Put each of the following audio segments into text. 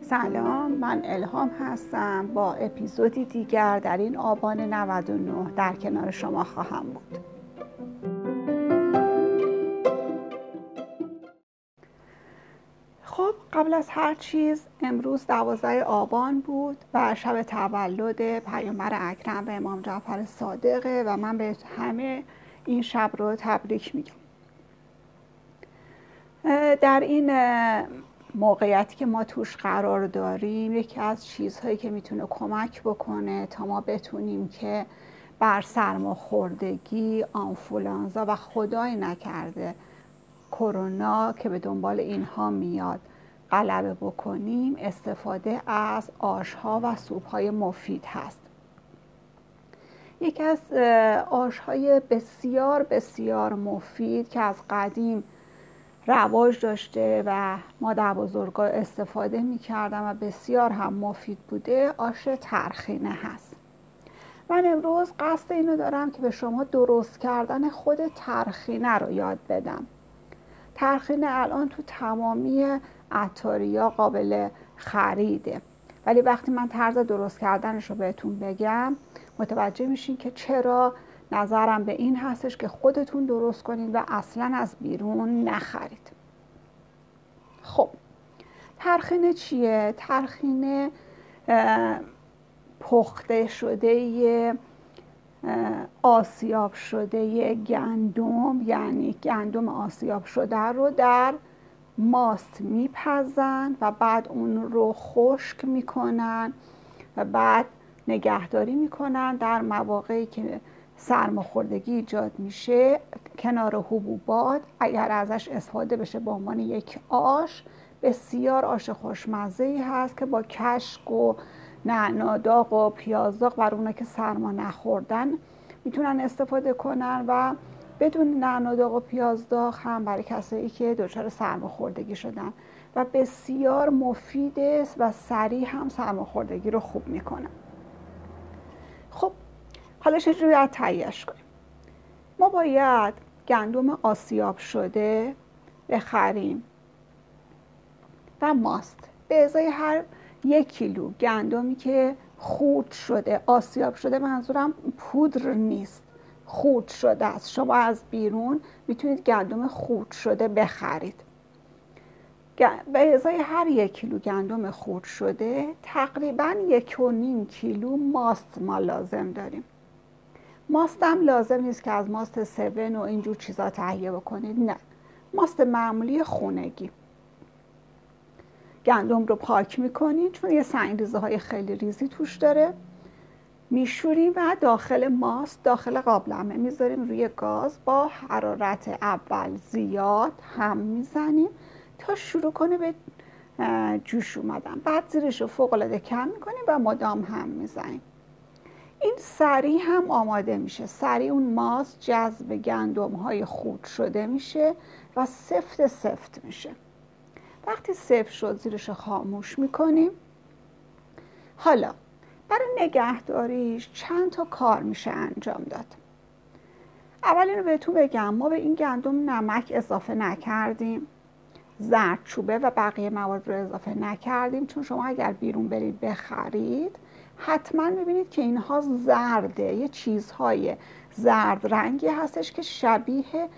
سلام من الهام هستم. با اپیزودی دیگر در این آبان 99 در کنار شما خواهم بود. خب قبل از هر چیز امروز دوازده آبان بود و شب تولد پیامبر اکرم امام جعفر صادقه و من به همه این شب رو تبریک میگم. در این موقعیتی که ما توش قرار داریم یکی از چیزهایی که می‌تونه کمک بکنه تا ما بتونیم که بر سرماخوردگی آنفولانزا و خدای نکرده کرونا که به دنبال اینها میاد غلبه بکنیم استفاده از آشها و سوپهای مفید هست. یکی از آشهای بسیار بسیار مفید که از قدیم رواج داشته و مادر بزرگا استفاده می‌کردن و بسیار هم مفید بوده آش ترخینه هست. من امروز قصد اینو دارم که به شما درست کردن خود ترخینه رو یاد بدم. ترخینه الان تو تمامی عطاریا قابل خریده ولی وقتی من طرز درست کردنش رو بهتون بگم متوجه میشین که چرا نظرم به این هستش که خودتون درست کنید و اصلا از بیرون نخرید خب ترخینه چیه؟ ترخینه پخته شده آسیاب شده گندم یعنی گندم آسیاب شده رو در ماست میپزن و بعد اون رو خشک می‌کنن و بعد نگهداری می‌کنن در مواقعی که سرماخوردگی ایجاد میشه کنار حبوبات. اگر ازش استفاده بشه به عنوان یک آش بسیار آش خوشمزه ای هست که با کشک و نعناداغ و پیازداغ بر اونا که سرما نخوردن می‌تونن استفاده کنن و بدون نعناداغ و پیازداغ هم برای کسایی که دچار سرماخوردگی شدن و بسیار مفید است و سریع هم سرماخوردگی رو خوب می‌کنن. خب حالا چجوری باید تهیهش کنیم؟ ما باید گندم آسیاب شده بخریم و ماست. به ازای هر یک کیلو گندمی که خورد شده آسیاب شده منظورم پودر نیست. خورد شده است. شما از بیرون می‌تونید گندم خورد شده بخرید. به ازای هر یک کیلو گندم خورد شده تقریبا یک و نیم کیلو ماست ما لازم داریم. ماست هم لازم نیست که از ماست سون و اینجور چیزا تهیه بکنید نه. ماست معمولی خونگی. گندم رو پاک می‌کنید چون یه سنگریزه های خیلی ریزی توش داره. میشوریم و داخل ماست داخل قابلمه می‌ذاریم روی گاز با حرارت اول زیاد هم می‌زنیم تا شروع کنه به جوش اومدن. بعد زیرش رو فوق العاده کم می‌کنیم و مدام هم می‌زنیم این سریع هم آماده میشه. سریع اون ماست جذب گندم های خود شده میشه و سفت سفت میشه. وقتی سفت شد زیرش خاموش می‌کنیم. حالا برای نگهداریش چند تا کار میشه انجام داد. اول اینو بهتون بگم. ما به این گندم نمک اضافه نکردیم. زردچوبه و بقیه مواد رو اضافه نکردیم. چون شما اگر بیرون برید بخرید حتما می‌بینید که اینها زرده یه چیزهای زرد رنگی هستش که شبیه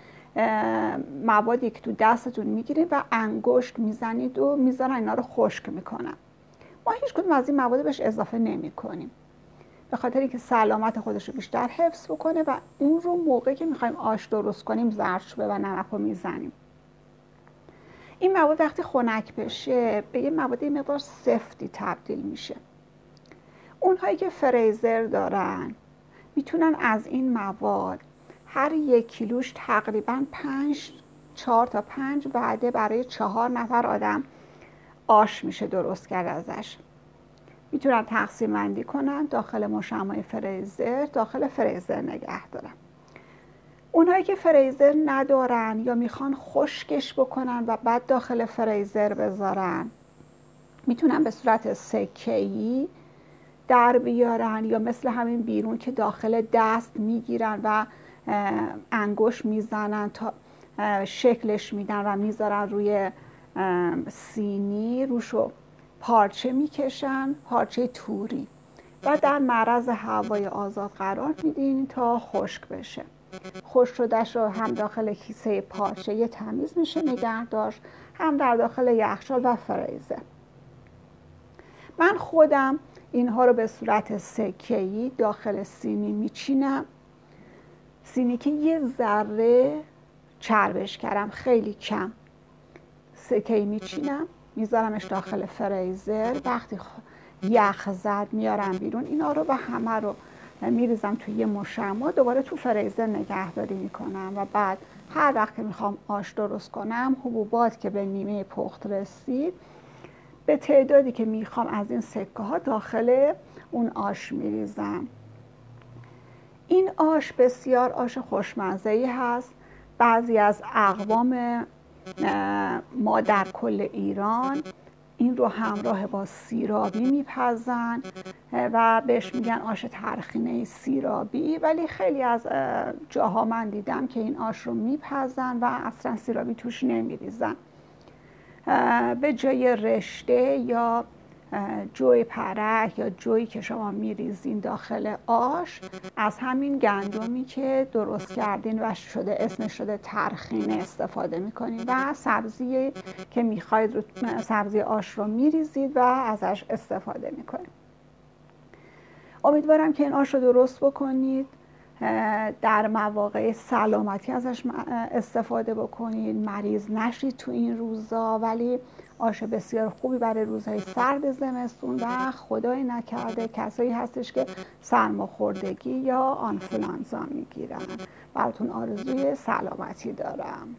موادی که تو دستتون می‌گیرید و انگشت می‌زنید و می‌ذارن اینا رو خشک می‌کنن. ما هیچ کدوم از این مواد بهش اضافه نمی کنیم به خاطر اینکه سلامت خودش رو بیشتر حفظ بکنه و اون رو موقعی که می‌خوایم آش درست کنیم زرچوبه و نمک رو می‌زنیم. این مواد وقتی خنک بشه به یه مواد مقدار سفتی تبدیل میشه. اونهایی که فریزر دارن می‌تونن از این مواد هر یک کیلوش تقریبا پنج چهار تا پنج بعده برای چهار نفر آدم آش میشه درست کرد ازش. می‌تونن تقسیم بندی کنن داخل مشمع فریزر داخل فریزر نگه دارن. اونهایی که فریزر ندارن یا می‌خوان خشکش بکنن و بعد داخل فریزر بذارن می‌تونن به صورت سکهی در بیارن یا مثل همین بیرون که داخل دست می‌گیرن و انگوش می‌زنن تا شکلش میدن و می‌ذارن روی سینی روشو پارچه می‌کشن پارچه توری و در معرض هوای آزاد قرار میدین تا خشک بشه. خشک شدهش رو هم داخل کیسه پارچه تمیز میشه نگه داشت هم در داخل یخچال و فریزر. من خودم اینها رو به صورت سکهی داخل سینی میچینم. سینی که یه ذره چربش کردم خیلی کم. سکهی میچینم میذارمش داخل فریزر. وقتی یخ زد میارم بیرون. اینا رو به همه رو میریزم توی یه مشما دوباره تو فریزر نگهداری می‌کنم و بعد هر وقت که می‌خوام آش درست کنم حبوبات که به نیمه پخت رسید به تعدادی که می‌خوام از این سکه ها داخل اون آش میریزم. این آش بسیار آش خوشمزه ای هست. بعضی از اقوام ما در کل ایران این رو همراه با سیرابی میپزن و بهش میگن آش ترخینه سیرابی. ولی خیلی از جاها من دیدم که این آش رو میپزن و اصلا سیرابی توش نمیریزن. به جای رشته یا جوی پرک یا جویی که شما میریزین داخل آش از همین گندمی که درست کردین و شده اسمش شده ترخینه استفاده می‌کنید و سبزی که می‌خواید رو سبزی آش رو میریزید و ازش استفاده می‌کنید امیدوارم که این آش رو درست بکنید. در مواقع سلامتی ازش استفاده بکنید مریض نشید تو این روزا. ولی آش بسیار خوبی برای روزهای سرد زمستون و خدای نکرده کسایی هستش که سرماخوردگی یا آنفلانزا می‌گیرن. براتون آرزوی سلامتی دارم.